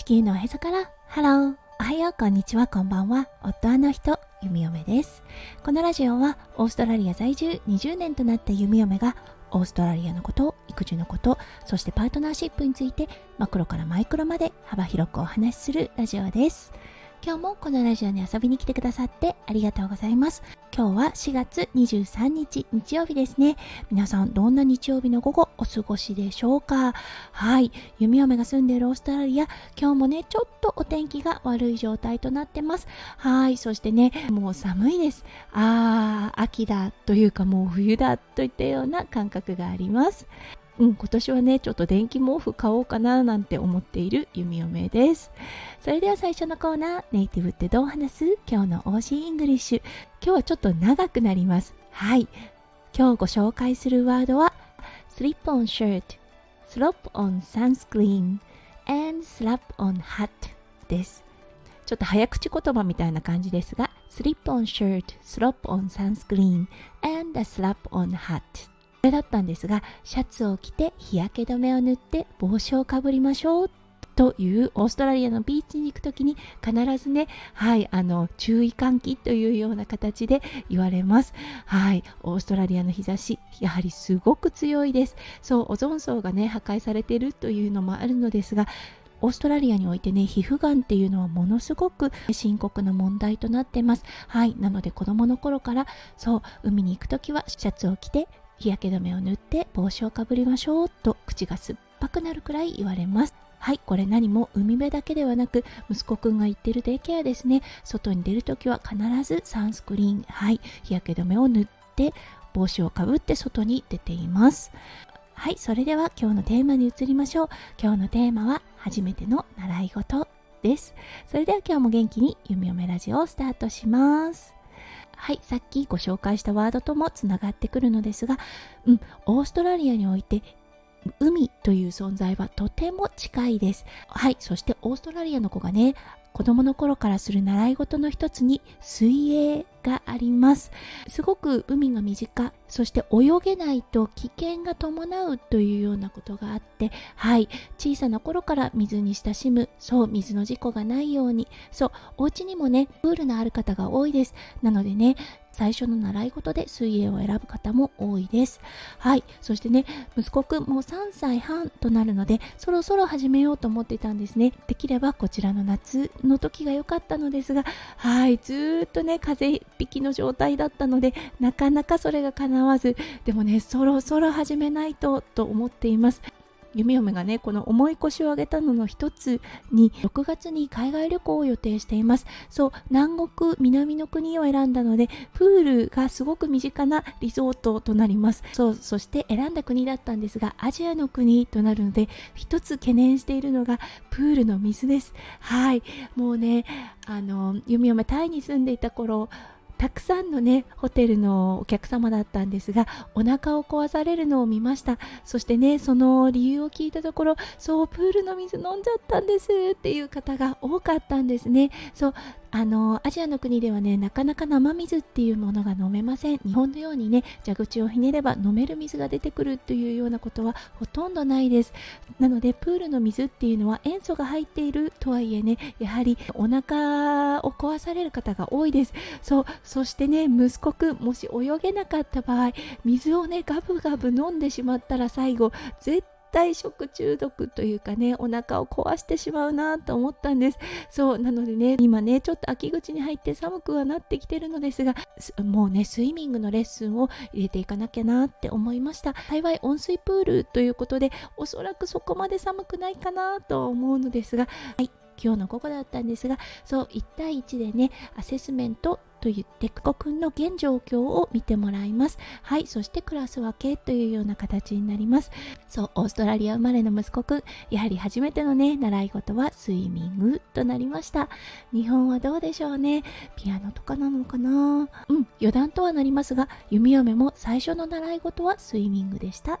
地球のへそから。ハローおはよう。こんにちは。こんばんは。夫あの人弓嫁です。このラジオはオーストラリア在住20年となった弓嫁がオーストラリアのこと育児のことそしてパートナーシップについてマクロからマイクロまで幅広くお話しするラジオです。今日もこのラジオに遊びに来てくださってありがとうございます。今日は4月23日日曜日ですね。皆さんどんな日曜日の午後お過ごしでしょうか？はい。弓嫁が住んでいるオーストラリア、今日もね、ちょっとお天気が悪い状態となってます。はい。そしてね、もう寒いです。あー、秋だというかもう冬だといったような感覚があります。うん、今年はね、ちょっと電気毛布買おうかななんて思っている弓嫁です。それでは最初のコーナー、ネイティブってどう話す？今日の Aussie English。今日はちょっと長くなります。はい。今日ご紹介するワードは、slip on shirt, slop on sunscreen, and slap on hat です。ちょっと早口言葉みたいな感じですが、slip on shirt, slop on sunscreen, and a slap on hat これだったんですがシャツを着て日焼け止めを塗って帽子をかぶりましょうというオーストラリアのビーチに行く時に必ずねはいあの注意喚起というような形で言われます。はいオーストラリアの日差しやはりすごく強いです。そうオゾン層がね破壊されているというのもあるのですがオーストラリアにおいてね皮膚がんっていうのはものすごく深刻な問題となってます。はいなので子供の頃からそう海に行く時はシャツを着て日焼け止めを塗って帽子をかぶりましょうと口が酸っぱくなるくらい言われますはい、これ何も海辺だけではなく、息子くんが行ってるデイケアですね。外に出るときは必ずサンスクリーン、はい、日焼け止めを塗って、帽子をかぶって外に出ています。はい、それでは今日のテーマに移りましょう。今日のテーマは、初めての習い事です。それでは今日も元気に弓嫁ラジオをスタートします。はい、さっきご紹介したワードともつながってくるのですが、うん、オーストラリアにおいて海という存在はとても近いです。はい、そしてオーストラリアの子がね、子供の頃からする習い事の一つに水泳がありますすごく海が身近そして泳げないと危険が伴うというようなことがあってはい小さな頃から水に親しむそう水の事故がないようにそうお家にもねプールのある方が多いですなのでね最初の習い事で水泳を選ぶ方も多いです。はい。そしてね、息子くんもう3歳半となるので、そろそろ始めようと思ってたんですね。できればこちらの夏の時が良かったのですが、はい。ずっとね、風邪引きの状態だったので、なかなかそれが叶わず、でもね、そろそろ始めないとと思っています。弓嫁がねこの重い腰を上げたのの一つに6月に海外旅行を予定しています。そう南国南の国を選んだのでプールがすごく身近なリゾートとなります。そうそして選んだ国だったんですがアジアの国となるので一つ懸念しているのがプールの水です。はい。もうねあの弓嫁タイに住んでいた頃たくさんのねホテルのお客様だったんですがお腹を壊されるのを見ました。そしてねその理由を聞いたところそうプールの水飲んじゃったんですっていう方が多かったんですね。そうあのアジアの国ではねなかなか生水っていうものが飲めません。日本のようにね蛇口をひねれば飲める水が出てくるというようなことはほとんどないです。なのでプールの水っていうのは塩素が入っているとはいえねやはりお腹を壊される方が多いです。そうそしてね息子くんもし泳げなかった場合水をねガブガブ飲んでしまったら最後絶対食中毒というかねお腹を壊してしまうなと思ったんです。そうなのでね今ねちょっと秋口に入って寒くはなってきてるのですがもうねスイミングのレッスンを入れていかなきゃなって思いました。幸い温水プールということでおそらくそこまで寒くないかなと思うのですがはい今日の午後だったんですがそう1対1でねアセスメントと言って久保くんの現状況を見てもらいます。はいそしてクラス分けというような形になります。そうオーストラリア生まれの息子くんやはり初めてのね習い事はスイミングとなりました。日本はどうでしょうね。ピアノとかなのかな。うん余談とはなりますが弓嫁も最初の習い事はスイミングでした。